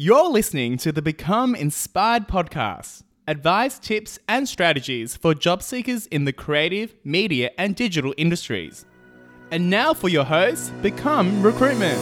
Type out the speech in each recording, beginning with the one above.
You're listening to the Become Inspired podcast advice, tips, and strategies for job seekers in the creative, media, and digital industries. And now for your host, Become Recruitment.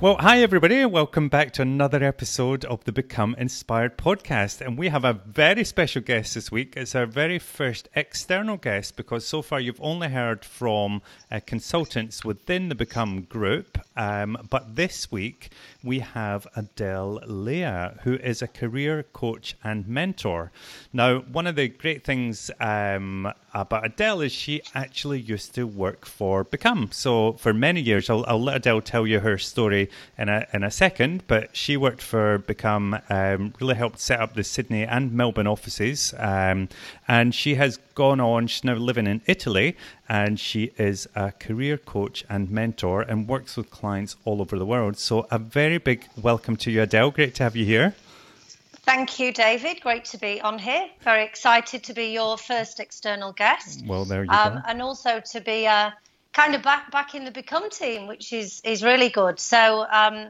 Well, hi everybody, welcome back to another episode of the Become Inspired podcast. And we have a very special guest this week. It's our very first external guest because so far you've only heard from uh, consultants within the Become group. Um, but this week we have Adele Leah, who is a career coach and mentor. Now, one of the great things um, about Adele is she actually used to work for Become. So for many years, I'll, I'll let Adele tell you her story in a in a second. But she worked for Become, um, really helped set up the Sydney and Melbourne offices, um, and she has gone on. She's now living in Italy, and she is a career coach and mentor, and works with clients all over the world. So a very big welcome to you, Adele. Great to have you here. Thank you, David. Great to be on here. Very excited to be your first external guest. Well, there you um, go. And also to be uh, kind of back back in the Become team, which is is really good. So um,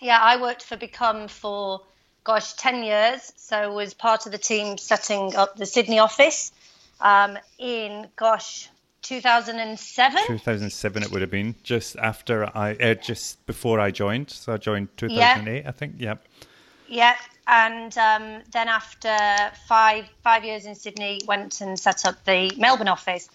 yeah, I worked for Become for gosh ten years. So was part of the team setting up the Sydney office um, in gosh 2007 2007 it would have been just after i uh, just before i joined so i joined 2008 yeah. i think yeah yeah and um, then after five five years in sydney went and set up the melbourne office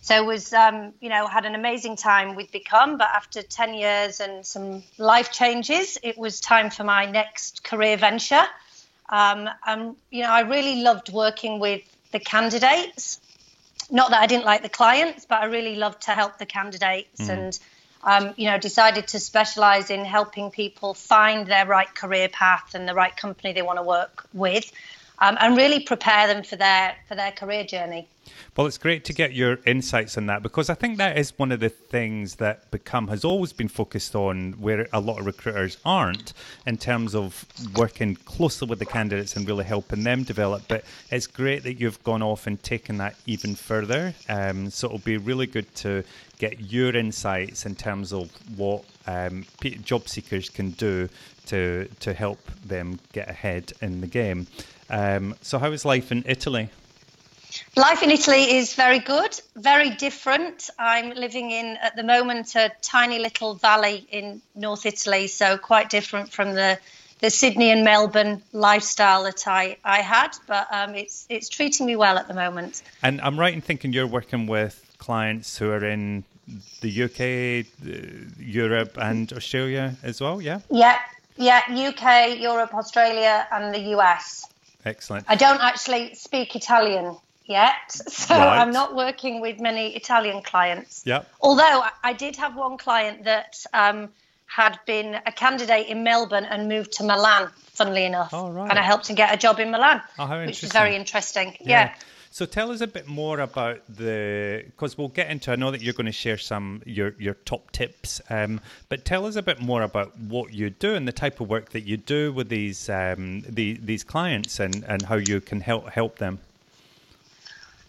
so was um, you know had an amazing time with Become, but after ten years and some life changes, it was time for my next career venture. Um, and you know I really loved working with the candidates. Not that I didn't like the clients, but I really loved to help the candidates mm. and. Um, you know, decided to specialize in helping people find their right career path and the right company they want to work with, um, and really prepare them for their for their career journey. Well, it's great to get your insights on that because I think that is one of the things that Become has always been focused on, where a lot of recruiters aren't, in terms of working closely with the candidates and really helping them develop. But it's great that you've gone off and taken that even further. Um, so it'll be really good to get your insights in terms of what um, job seekers can do to to help them get ahead in the game. Um, so, how is life in Italy? Life in Italy is very good, very different. I'm living in, at the moment, a tiny little valley in North Italy, so quite different from the, the Sydney and Melbourne lifestyle that I, I had, but um, it's, it's treating me well at the moment. And I'm right in thinking you're working with clients who are in the UK, Europe, and Australia as well, yeah? Yeah, yeah, UK, Europe, Australia, and the US. Excellent. I don't actually speak Italian yet, so right. I'm not working with many Italian clients. Yeah. Although I did have one client that um, had been a candidate in Melbourne and moved to Milan. Funnily enough, oh, right. and I helped him get a job in Milan, oh, which is very interesting. yeah. yeah. So tell us a bit more about the because we'll get into. I know that you're going to share some your your top tips, um, but tell us a bit more about what you do and the type of work that you do with these um, the, these clients and, and how you can help help them.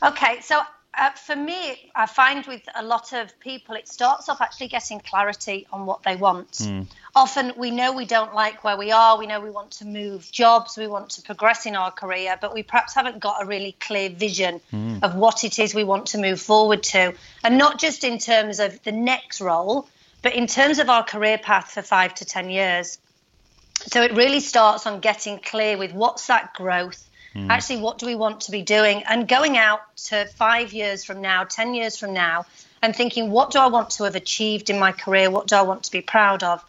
Okay, so uh, for me, I find with a lot of people, it starts off actually getting clarity on what they want. Mm. Often we know we don't like where we are, we know we want to move jobs, we want to progress in our career, but we perhaps haven't got a really clear vision mm. of what it is we want to move forward to. And not just in terms of the next role, but in terms of our career path for five to 10 years. So it really starts on getting clear with what's that growth Mm. Actually, what do we want to be doing? And going out to five years from now, 10 years from now, and thinking, what do I want to have achieved in my career? What do I want to be proud of?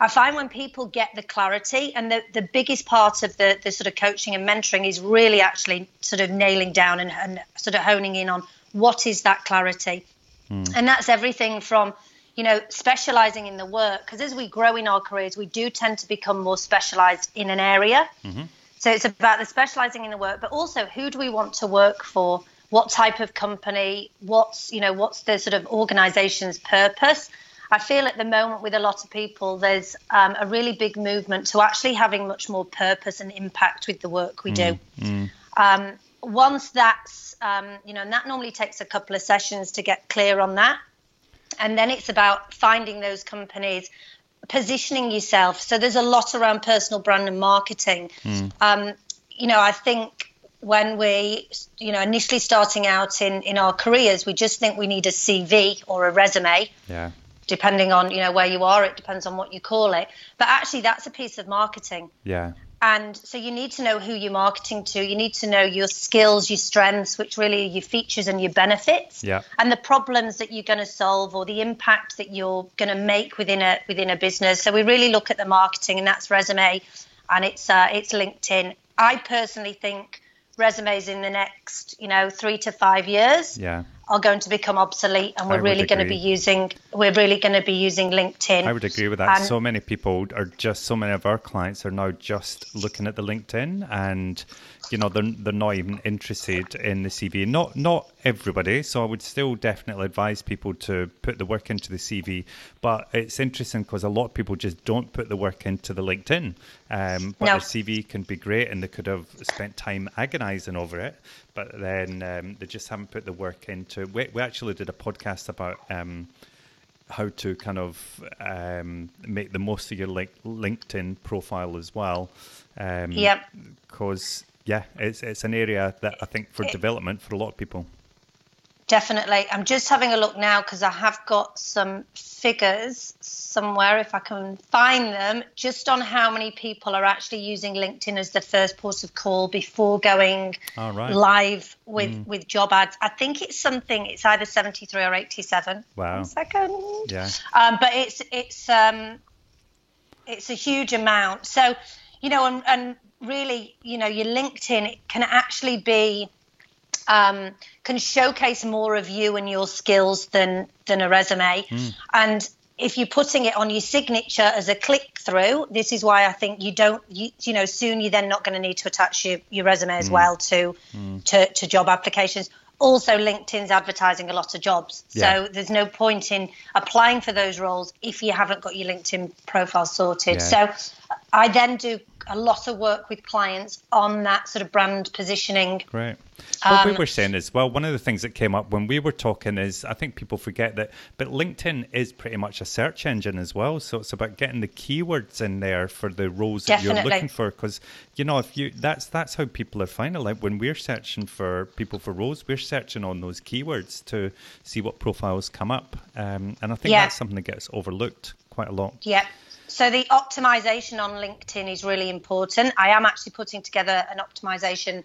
I find when people get the clarity, and the, the biggest part of the, the sort of coaching and mentoring is really actually sort of nailing down and, and sort of honing in on what is that clarity. Mm. And that's everything from you know, specializing in the work. Because as we grow in our careers, we do tend to become more specialized in an area. Mm-hmm. So it's about the specializing in the work, but also who do we want to work for? What type of company? What's you know what's the sort of organization's purpose? I feel at the moment with a lot of people, there's um, a really big movement to actually having much more purpose and impact with the work we do. Mm, mm. Um, once that's um, you know, and that normally takes a couple of sessions to get clear on that, and then it's about finding those companies positioning yourself. So there's a lot around personal brand and marketing. Mm. Um, you know, I think when we, you know, initially starting out in in our careers, we just think we need a CV or a resume. Yeah. Depending on you know where you are, it depends on what you call it. But actually, that's a piece of marketing. Yeah. And so you need to know who you're marketing to. You need to know your skills, your strengths, which really are your features and your benefits, yeah. and the problems that you're going to solve or the impact that you're going to make within a within a business. So we really look at the marketing, and that's resume, and it's uh, it's LinkedIn. I personally think resumes in the next, you know, three to five years yeah. Are going to become obsolete, and we're really going to be using we're really going to be using LinkedIn. I would agree with that. And so many people are just so many of our clients are now just looking at the LinkedIn and you know they're, they're not even interested in the CV. Not not everybody. So I would still definitely advise people to put the work into the CV. But it's interesting because a lot of people just don't put the work into the LinkedIn. Um, but no. the CV can be great, and they could have spent time agonising over it. But then um, they just haven't put the work into. We, we actually did a podcast about. Um, how to kind of um, make the most of your link- LinkedIn profile as well. Um, yep. Because yeah, it's it's an area that I think for it, development for a lot of people. Definitely. I'm just having a look now because I have got some figures somewhere, if I can find them, just on how many people are actually using LinkedIn as the first port of call before going right. live with, mm. with job ads. I think it's something, it's either 73 or 87. Wow. One second. Yeah. Um, but it's, it's, um, it's a huge amount. So, you know, and, and really, you know, your LinkedIn it can actually be um, can showcase more of you and your skills than than a resume. Mm. And if you're putting it on your signature as a click through, this is why I think you don't, you, you know, soon you're then not going to need to attach your, your resume as mm. well to, mm. to to job applications. Also, LinkedIn's advertising a lot of jobs, yeah. so there's no point in applying for those roles if you haven't got your LinkedIn profile sorted. Yeah. So, I then do a lot of work with clients on that sort of brand positioning. Right. What um, we were saying is, well, one of the things that came up when we were talking is, I think people forget that, but LinkedIn is pretty much a search engine as well. So it's about getting the keywords in there for the roles definitely. that you're looking for. Because you know, if you that's that's how people are finding. Like when we're searching for people for roles, we're searching on those keywords to see what profiles come up. Um, and I think yeah. that's something that gets overlooked quite a lot. Yeah. So the optimization on LinkedIn is really important. I am actually putting together an optimization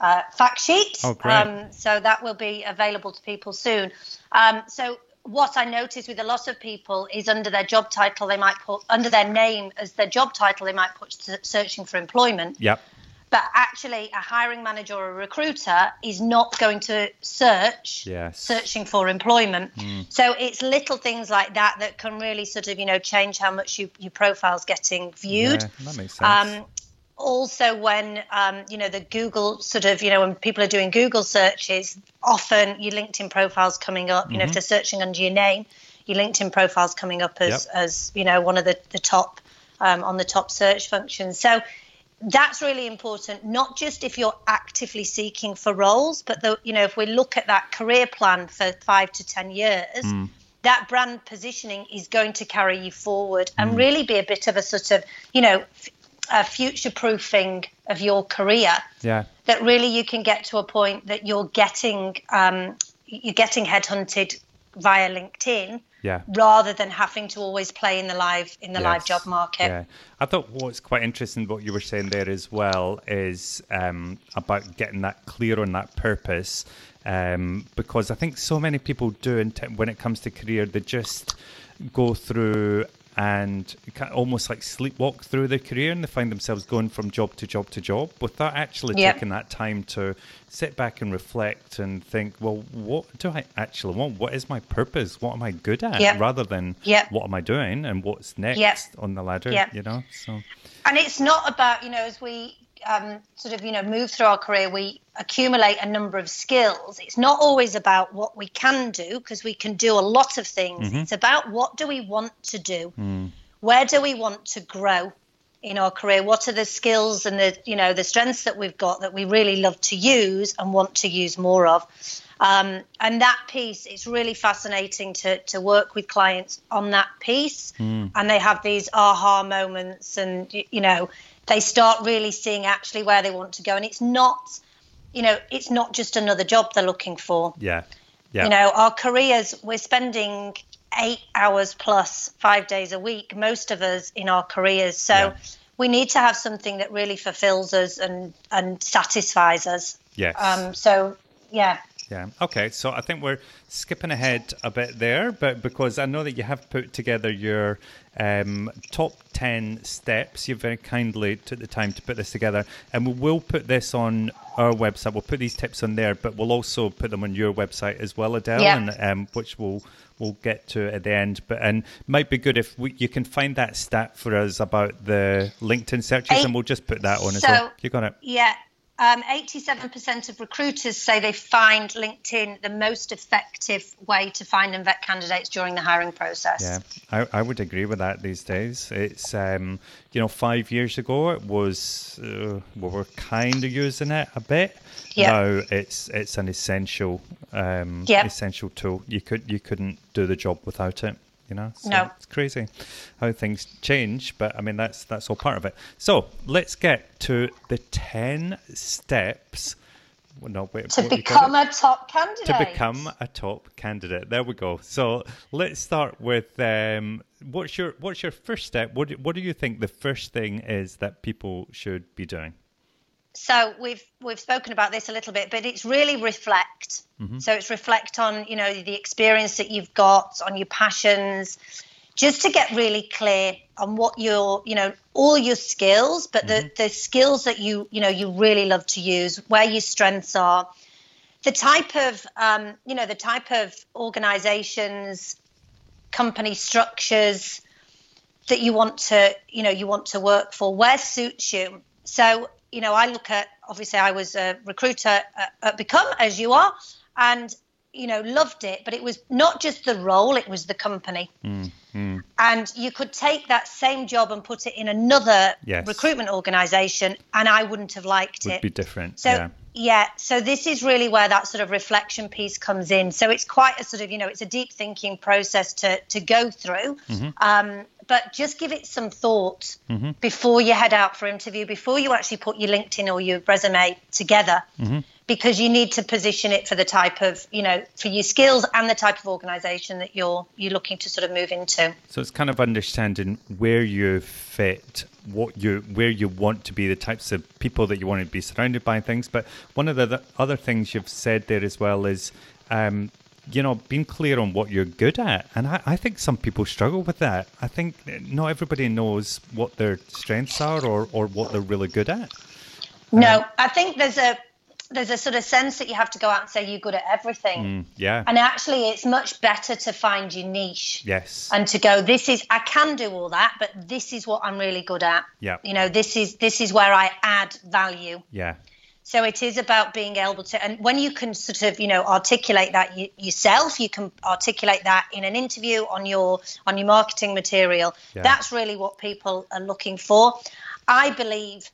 uh, fact sheet. Oh, great. Um, so that will be available to people soon. Um, so what I notice with a lot of people is under their job title, they might put under their name as their job title, they might put searching for employment. Yep. But actually, a hiring manager or a recruiter is not going to search yes. searching for employment. Mm. So it's little things like that that can really sort of you know change how much you, your profile's getting viewed. Yeah, that makes sense. Um, also, when um, you know the Google sort of you know when people are doing Google searches, often your LinkedIn profile's coming up. You mm-hmm. know, if mm-hmm. they're searching under your name, your LinkedIn profile's coming up as yep. as you know one of the the top um, on the top search functions. So that's really important not just if you're actively seeking for roles but the, you know if we look at that career plan for 5 to 10 years mm. that brand positioning is going to carry you forward mm. and really be a bit of a sort of you know a future proofing of your career yeah that really you can get to a point that you're getting um, you're getting headhunted via linkedin yeah. rather than having to always play in the live in the yes. live job market. Yeah, I thought what's quite interesting what you were saying there as well is um, about getting that clear on that purpose, um, because I think so many people do and when it comes to career, they just go through and almost like sleepwalk through their career and they find themselves going from job to job to job without actually yep. taking that time to sit back and reflect and think, well, what do I actually want? What is my purpose? What am I good at? Yep. Rather than yep. what am I doing and what's next on the ladder, you know? So And it's not about, you know, as we um, sort of, you know, move through our career, we accumulate a number of skills. It's not always about what we can do because we can do a lot of things. Mm-hmm. It's about what do we want to do? Mm. Where do we want to grow? in our career? What are the skills and the you know the strengths that we've got that we really love to use and want to use more of? Um, and that piece, it's really fascinating to to work with clients on that piece, mm. and they have these aha moments, and you know they start really seeing actually where they want to go, and it's not, you know, it's not just another job they're looking for. Yeah. Yeah. You know, our careers, we're spending eight hours plus five days a week, most of us in our careers. So yeah. we need to have something that really fulfills us and, and satisfies us. Yeah. Um, so, yeah. Yeah. Okay. So I think we're skipping ahead a bit there, but because I know that you have put together your um, top 10 steps, you very kindly took the time to put this together. And we will put this on our website. We'll put these tips on there, but we'll also put them on your website as well, Adele, yeah. and, um, which we'll we'll get to at the end. But and might be good if we, you can find that stat for us about the LinkedIn searches, Eight, and we'll just put that on so, as well. You got it? Yeah. Um, 87% of recruiters say they find LinkedIn the most effective way to find and vet candidates during the hiring process. Yeah, I, I would agree with that these days. It's, um, you know, five years ago it was, uh, we were kind of using it a bit. Yeah. Now it's it's an essential um, yep. essential tool. You could you couldn't do the job without it you know? So no. it's crazy how things change but i mean that's that's all part of it. So let's get to the 10 steps. Well, no, wait, to become a top candidate. To become a top candidate. There we go. So let's start with um, what's your what's your first step? What do, what do you think the first thing is that people should be doing so we've we've spoken about this a little bit, but it's really reflect. Mm-hmm. So it's reflect on you know the experience that you've got, on your passions, just to get really clear on what your you know all your skills, but mm-hmm. the the skills that you you know you really love to use, where your strengths are, the type of um, you know the type of organisations, company structures that you want to you know you want to work for, where suits you. So you know, I look at obviously I was a recruiter at, at Become as you are, and you know loved it, but it was not just the role; it was the company. Mm, mm. And you could take that same job and put it in another yes. recruitment organisation, and I wouldn't have liked Would it. Would be different. So. Yeah. Yeah, so this is really where that sort of reflection piece comes in. So it's quite a sort of, you know, it's a deep thinking process to to go through. Mm-hmm. Um, but just give it some thought mm-hmm. before you head out for interview, before you actually put your LinkedIn or your resume together, mm-hmm. Because you need to position it for the type of, you know, for your skills and the type of organisation that you're you're looking to sort of move into. So it's kind of understanding where you fit, what you where you want to be, the types of people that you want to be surrounded by, things. But one of the other things you've said there as well is um, you know, being clear on what you're good at. And I, I, think some people struggle with that. I think not everybody knows what their strengths are or, or what they're really good at. No, um, I think there's a there's a sort of sense that you have to go out and say you're good at everything. Mm, yeah. And actually it's much better to find your niche. Yes. And to go, this is I can do all that, but this is what I'm really good at. Yeah. You know, this is this is where I add value. Yeah. So it is about being able to, and when you can sort of, you know, articulate that y- yourself, you can articulate that in an interview on your on your marketing material. Yeah. That's really what people are looking for. I believe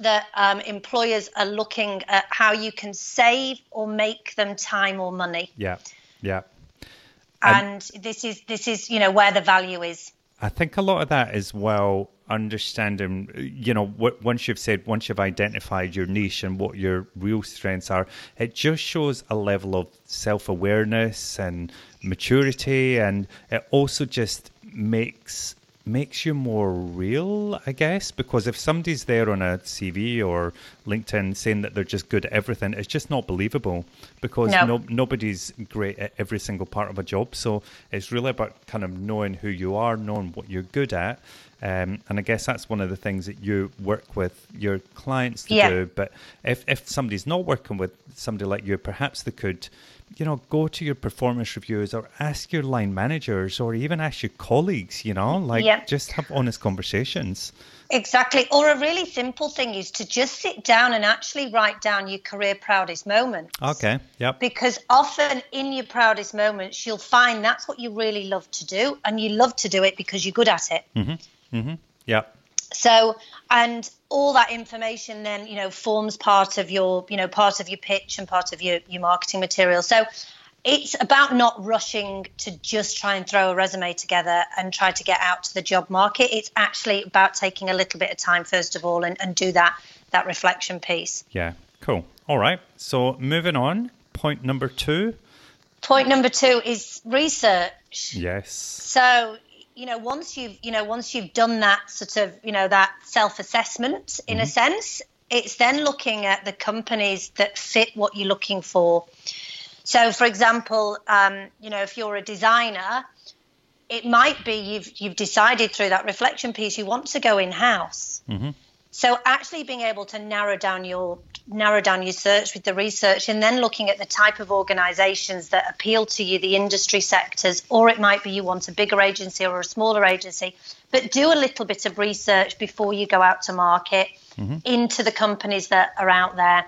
that um, employers are looking at how you can save or make them time or money. Yeah, yeah. And, and this is this is you know where the value is. I think a lot of that as well understanding, you know, what, once you've said, once you've identified your niche and what your real strengths are, it just shows a level of self awareness and maturity, and it also just makes makes you more real, I guess, because if somebody's there on a CV or LinkedIn saying that they're just good at everything, it's just not believable because no. No, nobody's great at every single part of a job. So it's really about kind of knowing who you are, knowing what you're good at, um, and I guess that's one of the things that you work with your clients to yeah. do. But if, if somebody's not working with somebody like you, perhaps they could, you know, go to your performance reviews or ask your line managers or even ask your colleagues, you know, like yeah. just have honest conversations. Exactly. Or a really simple thing is to just sit down and actually write down your career proudest moments. Okay. Yep. Because often in your proudest moments, you'll find that's what you really love to do, and you love to do it because you're good at it. Mm-hmm. Mm-hmm. Yeah. So, and all that information then, you know, forms part of your, you know, part of your pitch and part of your, your marketing material. So it's about not rushing to just try and throw a resume together and try to get out to the job market. It's actually about taking a little bit of time, first of all, and, and do that, that reflection piece. Yeah, cool. All right. So moving on, point number two. Point number two is research. Yes. So you know once you've you know once you've done that sort of you know that self-assessment in a sense it's then looking at the companies that fit what you're looking for. So for example um, you know if you're a designer it might be you've you've decided through that reflection piece you want to go in house so actually being able to narrow down your narrow down your search with the research and then looking at the type of organizations that appeal to you, the industry sectors, or it might be you want a bigger agency or a smaller agency, but do a little bit of research before you go out to market mm-hmm. into the companies that are out there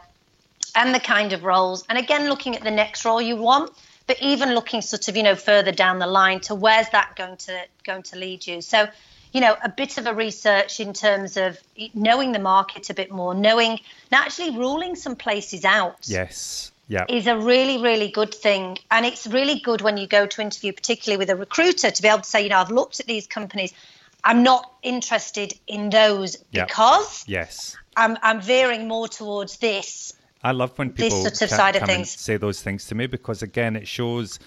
and the kind of roles. And again, looking at the next role you want, but even looking sort of, you know, further down the line to where's that going to going to lead you. So you know, a bit of a research in terms of knowing the market a bit more, knowing and actually ruling some places out Yes. Yeah. is a really, really good thing. And it's really good when you go to interview, particularly with a recruiter, to be able to say, you know, I've looked at these companies. I'm not interested in those because yes. I'm, I'm veering more towards this. I love when This people sort of side of things. say those things to me because again, it shows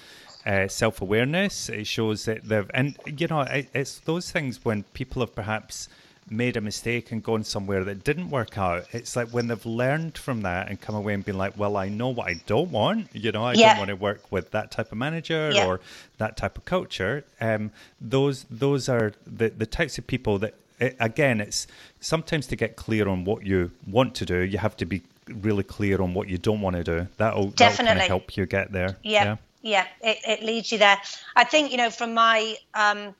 uh, self-awareness. It shows that they've, and you know, it, it's those things when people have perhaps made a mistake and gone somewhere that didn't work out. It's like when they've learned from that and come away and been like, well, I know what I don't want. You know, I Yeah. don't want to work with that type of manager Yeah. or that type of culture. Um, those those are the the types of people that. It, again, it's sometimes to get clear on what you want to do, you have to be really clear on what you don't want to do. That'll, that'll kind of Definitely. help you get there. Yeah, yeah, it, it leads you there. I think, you know, from my um,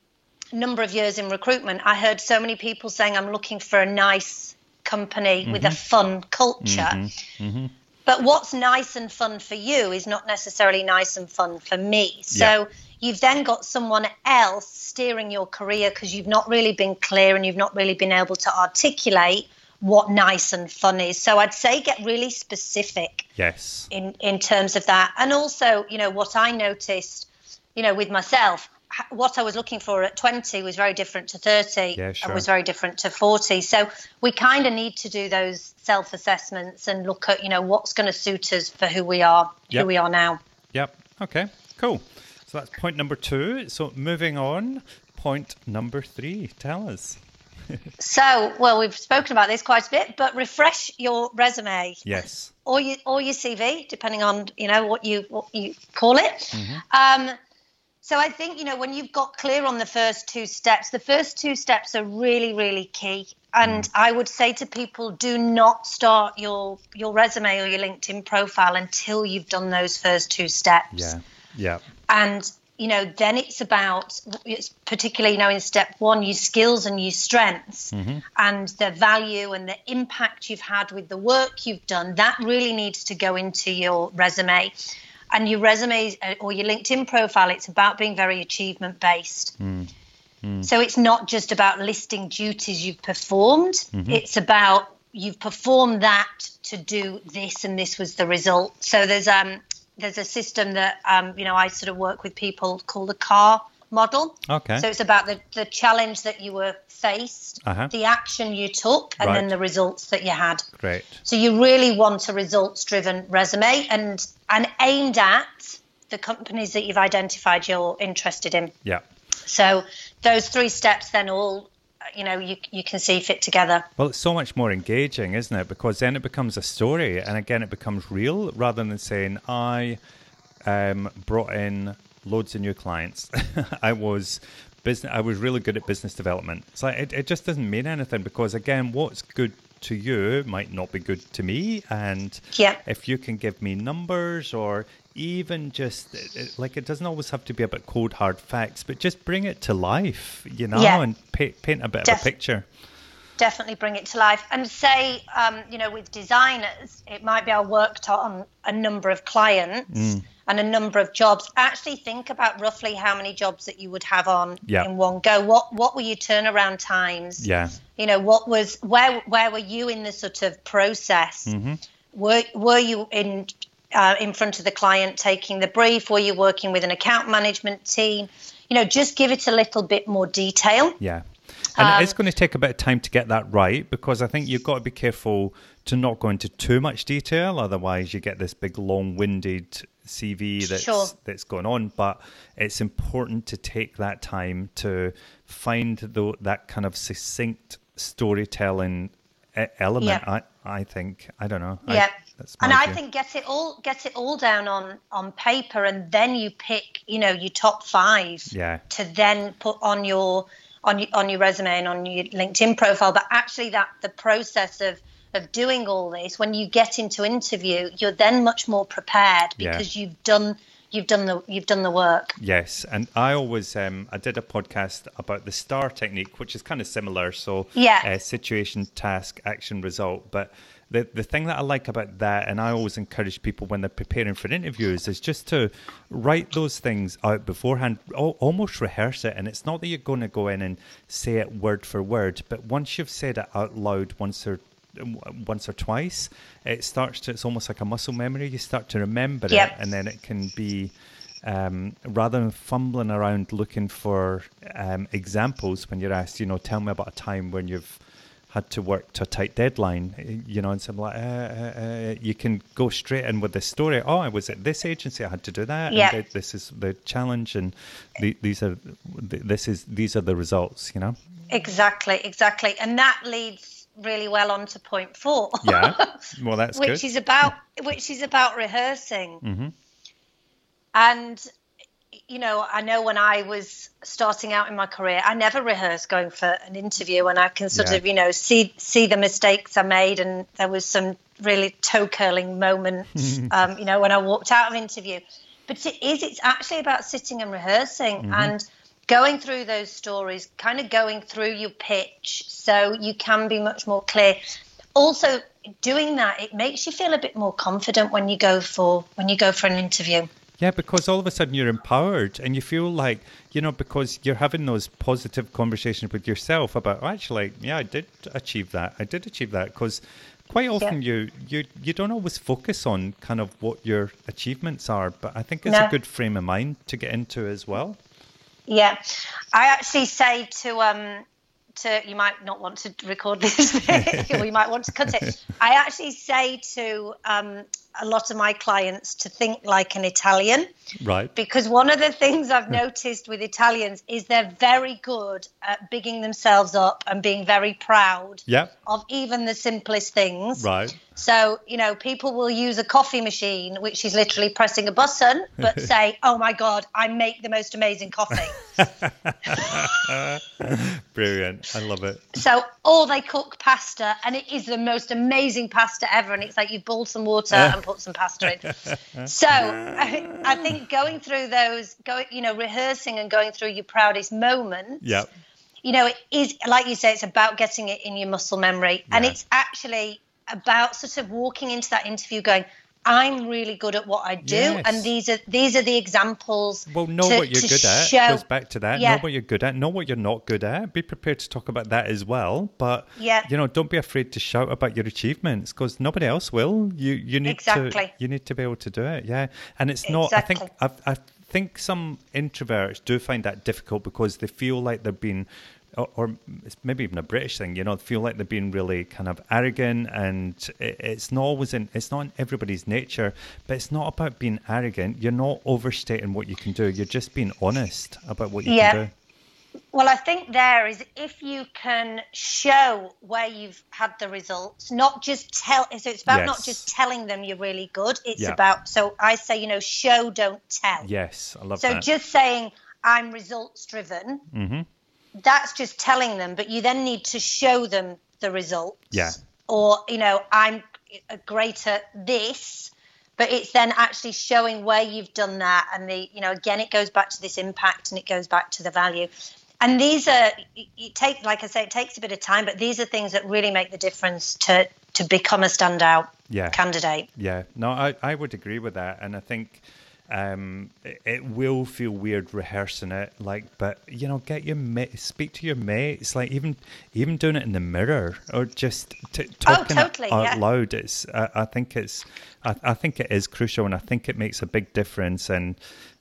number of years in recruitment, I heard so many people saying, I'm looking for a nice company with a mm-hmm. fun culture. Mm-hmm. Mm-hmm. But what's nice and fun for you is not necessarily nice and fun for me. So Yeah. you've then got someone else steering your career because you've not really been clear and you've not really been able to articulate what nice and fun is. So I'd say get really specific Yes. in in terms of that and also you know what i noticed you know with myself what i was looking for at 20 was very different to 30 Yeah, sure. and was very different to 40 so we kind of need to do those self assessments and look at you know what's going to suit us for who we are Yep. who we are now Yep. Okay. Cool. So that's point number two. So moving on, point number three. Tell us. So well we've spoken about this quite a bit but refresh your resume Yes. or your or your CV, depending on you know what you what you call it. Mm-hmm. Um, so I think you know when you've got clear on the first two steps, the first two steps are really really key. And Mm. I would say to people, do not start your your resume or your LinkedIn profile until you've done those first two steps Yeah. Yeah. and you know then it's about it's particularly you know in step one your skills and your strengths and the value and the impact you've had with the work you've done. That really needs to go into your resume. And your resume uh, or your linkedin profile it's about being very achievement based so it's not just about listing duties you've performed. It's about you've performed that to do this and this was the result. So there's um there's a system that um you know i sort of work with people called the car model Okay. so it's about the, the challenge that you were faced Uh-huh. the action you took and then the results that you had Great. so you really want a results driven resume and and aimed at the companies that you've identified you're interested in Yeah. so those three steps then all you know you you can see fit together Well, it's so much more engaging, isn't it? Because then it becomes a story, and again, it becomes real rather than saying I um, brought in loads of new clients. I was business. I was really good at business development. Like it, it just doesn't mean anything because again, what's good to you might not be good to me, and Yeah. if you can give me numbers or even just it- it- like it doesn't always have to be about cold hard facts, but just bring it to life, you know, Yeah. and paint, paint a bit of a picture. definitely bring it to life and say um, you know with designers it might be i worked on a number of clients mm. and a number of jobs, actually think about roughly how many jobs that you would have on Yeah. in one go. What what were your turnaround times? Yeah. You know, what was where where were you in the sort of process? Mm-hmm. Were were you in uh, in front of the client taking the brief? Were you working with an account management team? You know, just give it a little bit more detail. Yeah. And Um, it's going to take a bit of time to get that right because I think you've got to be careful to not go into too much detail. Otherwise, you get this big, long winded CV that's, Sure. that's going on. But it's important to take that time to find the, that kind of succinct storytelling element. Yeah. I, I think. I don't know. I- Yeah. my and I view. think get it all get it all down on on paper and then you pick, you know, your top 5 Yeah. to then put on your on your, on your resume and on your LinkedIn profile, but actually that the process of of doing all this when you get into interview, you're then much more prepared Yeah. because you've done you've done the you've done the work. Yes, and I always um, I did a podcast about the STAR technique, which is kind of similar. So Yeah. uh, situation, task, action, result. But the the thing that I like about that, and I always encourage people when they're preparing for interviews, is just to write those things out beforehand, almost rehearse it. And it's not that you're going to go in and say it word for word, but once you've said it out loud once or once or twice, it starts to. It's almost like a muscle memory. You start to remember Yep. it, and then it can be um, rather than fumbling around looking for um, examples when you're asked, you know, tell me about a time when you've had to work to a tight deadline, you know, and something like, uh, uh, uh, you can go straight in with the story. Oh, I was at this agency, I had to do that. Yeah. And th- this is the challenge, and the, these are th- this is these are the results. You know. Exactly, exactly. And that leads really well on to point 4. Yeah. Well, that's which good. Is about which is about rehearsing Mm-hmm. and you know i know when i was starting out in my career i never rehearsed going for an interview and i can sort Yeah. of you know see see the mistakes i made and there was some really toe curling moments um, you know when i walked out of interview but it is it's actually about sitting and rehearsing Mm-hmm. and going through those stories kind of going through your pitch so you can be much more clear also doing that it makes you feel a bit more confident when you go for when you go for an interview Yeah, because all of a sudden you're empowered and you feel like, you know, because you're having those positive conversations with yourself about, oh, actually, yeah, I did achieve that. I did achieve that. Because quite often you, you, you don't always focus on kind of what your achievements are, but I think it's a good frame of mind to get into as well. Yeah, I actually say to um to you might not want to record this, or you might want to cut it. I actually say to um a lot of my clients to think like an Italian Right. because one of the things I've noticed with Italians is they're very good at bigging themselves up and being very proud Yeah. of even the simplest things. Right. So, you know, people will use a coffee machine, which is literally pressing a button, but say, oh my God, I make the most amazing coffee. Brilliant. I love it. so, or they cook pasta and it is the most amazing pasta ever. And it's like you've boiled some water and put some pasta in. So, I, I think going through those, going, you know, rehearsing and going through your proudest moments, Yeah. you know, it is, like you say, it's about getting it in your muscle memory. And it's actually about sort of walking into that interview going, I'm really good at what I do, Yes. and these are these are the examples. Well, know to- what you're good at. show- Goes back to that. Yeah. Know what you're good at. Know what you're not good at. Be prepared to talk about that as well. But Yeah. you know, don't be afraid to shout about your achievements because nobody else will. You you need to you need to be able to do it. Yeah, and it's not. I think I, I think some introverts do find that difficult because they feel like they're being. Or, or it's maybe even a British thing, you know, feel like they're being really kind of arrogant, and it, it's not always in it's not in everybody's nature. But it's not about being arrogant. You're not overstating what you can do. You're just being honest about what you Yeah. can do. Yeah. Well, I think there is if you can show where you've had the results, not just tell. So it's about not just telling them you're really good. It's Yeah. about. So I say, you know, show, don't tell. Yes, I love So that. So just saying I'm results driven, Mm-hmm. That's just telling them, but you then need to show them the results. Yeah. Or, you know, I'm great at this, but it's then actually showing where you've done that. And the, you know, again, it goes back to this impact and it goes back to the value. And these are, you- you take, like I say, it takes a bit of time, but these are things that really make the difference to, to become a standout Yeah. candidate. Yeah, no, I, I would agree with that, and I think Um, it, it will feel weird rehearsing it, like, but you know, get your mate, speak to your mates, like even even doing it in the mirror or just t- talking oh, totally, out yeah. loud. It's, I, I think it's, I, I think it is crucial, and I think it makes a big difference. And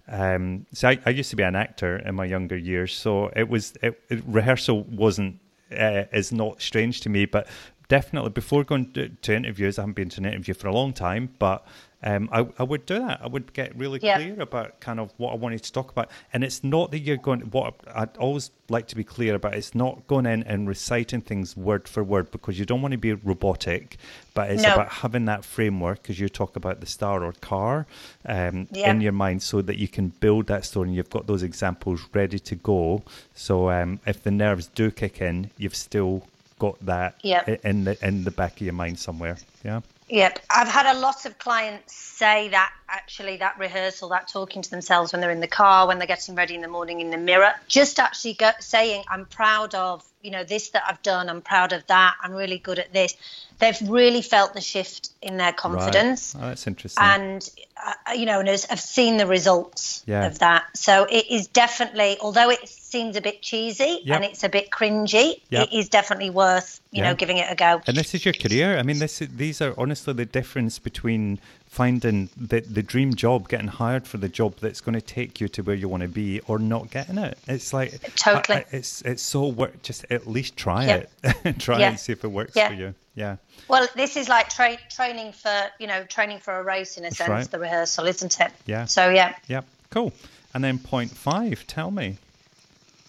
um, so I, I used to be an actor in my younger years, so it was it, it, rehearsal wasn't uh, is not strange to me, but definitely before going to, to, interviews, I haven't been to an interview for a long time, but um, I, I, would do that. I would get really yeah. clear about kind of what I wanted to talk about. And it's not that you're going, what I'd always like to be clear about, it's not going in and reciting things word for word because you don't want to be robotic, but it's no. about having that framework because you talk about the star or car um, yeah. in your mind so that you can build that story and you've got those examples ready to go. So um, if the nerves do kick in, you've still got that yep. in the in the back of your mind somewhere. Yeah. Yep, I've had a lot of clients say that actually that rehearsal, that talking to themselves when they're in the car, when they're getting ready in the morning in the mirror, just actually go, saying, "I'm proud of you know this that I've done. I'm proud of that. I'm really good at this." They've really felt the shift in their confidence. Right. Oh, that's interesting. And uh, you know, and I've seen the results yeah. of that. So it is definitely, although it seems a bit cheesy yep. and it's a bit cringy, yep. it is definitely worth you yeah. know giving it a go. And this is your career. I mean, this is, these are honestly the difference between finding the the dream job, getting hired for the job that's going to take you to where you want to be, or not getting it. It's like totally. I, it's it's so work. Just at least try yep. it. try and see if it works for you. Yeah. Well, this is like tra- training for you know training for a race in a that's sense. Right. The rehearsal, isn't it? Yeah. So yeah. Yep. Cool. And then point five. Tell me.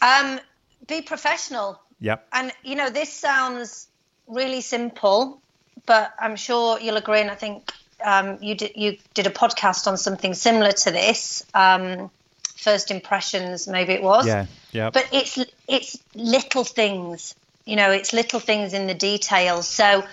Um, be professional. Yep. And you know this sounds really simple, but I'm sure you'll agree. And I think um, you did you did a podcast on something similar to this. Um, first impressions, maybe it was. Yeah, yeah. But it's it's little things, you know, it's little things in the details. So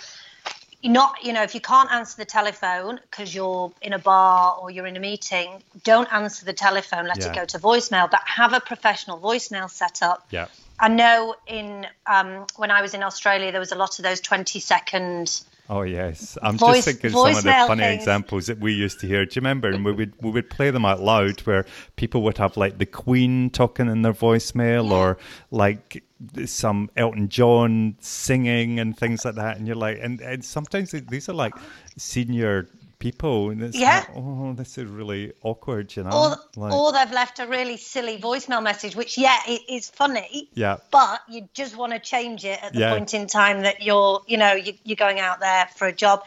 not you know if you can't answer the telephone because you're in a bar or you're in a meeting don't answer the telephone let yeah. it go to voicemail but have a professional voicemail set up yeah i know in um, when i was in australia there was a lot of those 20 second Oh yes, I'm Voice, just thinking some of the funny things. examples that we used to hear. Do you remember? And we would we would play them out loud, where people would have like the Queen talking in their voicemail, yeah. or like some Elton John singing and things like that. And you're like, and, and sometimes these are like senior people and it's yeah. Like, oh this is really awkward you know or, like, or they've left a really silly voicemail message which yeah it is funny yeah but you just want to change it at the yeah. point in time that you're you know you, you're going out there for a job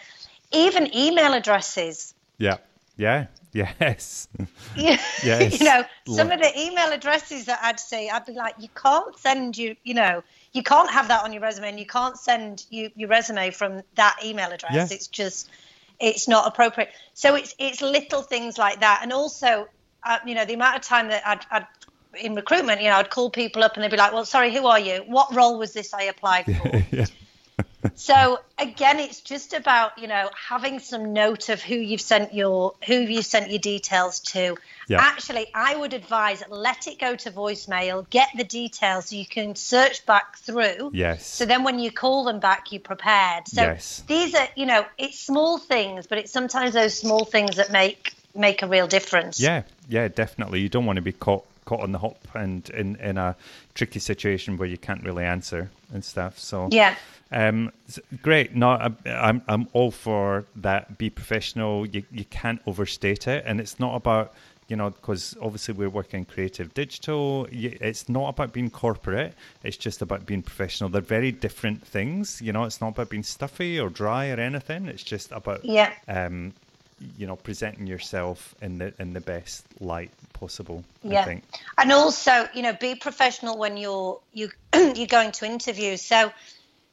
even email addresses yeah yeah Yes. Yeah. yes. you know, some of the email addresses that I'd see, I'd be like, you can't send you, you know, you can't have that on your resume and you can't send you, your resume from that email address. Yeah. It's just, it's not appropriate. So it's it's little things like that, and also, uh, you know, the amount of time that I'd, I'd in recruitment, you know, I'd call people up and they'd be like, "Well, sorry, who are you? What role was this I applied for?" yeah so again, it's just about you know having some note of who you've sent your who you sent your details to. Yeah. Actually, I would advise let it go to voicemail, get the details so you can search back through. Yes. So then when you call them back, you're prepared. So yes. these are you know it's small things, but it's sometimes those small things that make make a real difference. Yeah, yeah, definitely. You don't want to be caught caught on the hop and in in a tricky situation where you can't really answer and stuff. So yeah. Um, great. No, I'm I'm all for that. Be professional. You you can't overstate it, and it's not about you know because obviously we're working creative digital. It's not about being corporate. It's just about being professional. They're very different things. You know, it's not about being stuffy or dry or anything. It's just about yeah. Um, you know, presenting yourself in the in the best light possible. Yeah, and also you know, be professional when you're you you're going to interviews. So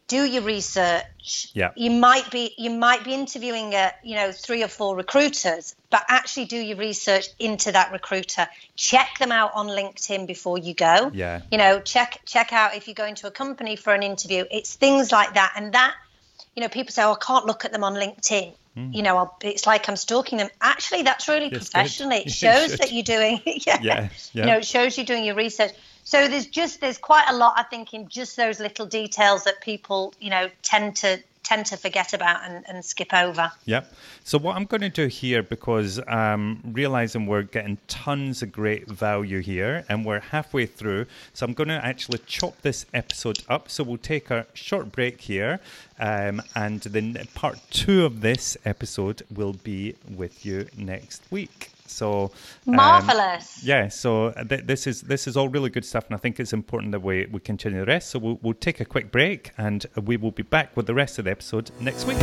do your research. Yeah. You might be you might be interviewing a, you know three or four recruiters, but actually do your research into that recruiter. Check them out on LinkedIn before you go. Yeah. You know, check check out if you're going to a company for an interview. It's things like that, and that you know people say, "Oh, I can't look at them on LinkedIn." Mm. You know, I'll, it's like I'm stalking them. Actually, that's really professional. It shows that you're doing, yeah, yeah, yeah, you know, it shows you're doing your research. So there's just there's quite a lot I think in just those little details that people you know tend to tend to forget about and, and skip over. Yep. So what I'm going to do here, because um, realizing we're getting tons of great value here, and we're halfway through, so I'm going to actually chop this episode up. So we'll take a short break here, um, and then part two of this episode will be with you next week. So um, marvelous. Yeah. So th- this is this is all really good stuff, and I think it's important that we we continue the rest. So we'll, we'll take a quick break, and we will be back with the rest of the episode next week.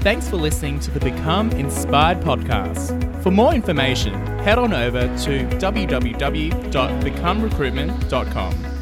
Thanks for listening to the Become Inspired podcast. For more information, head on over to www.becomerecruitment.com.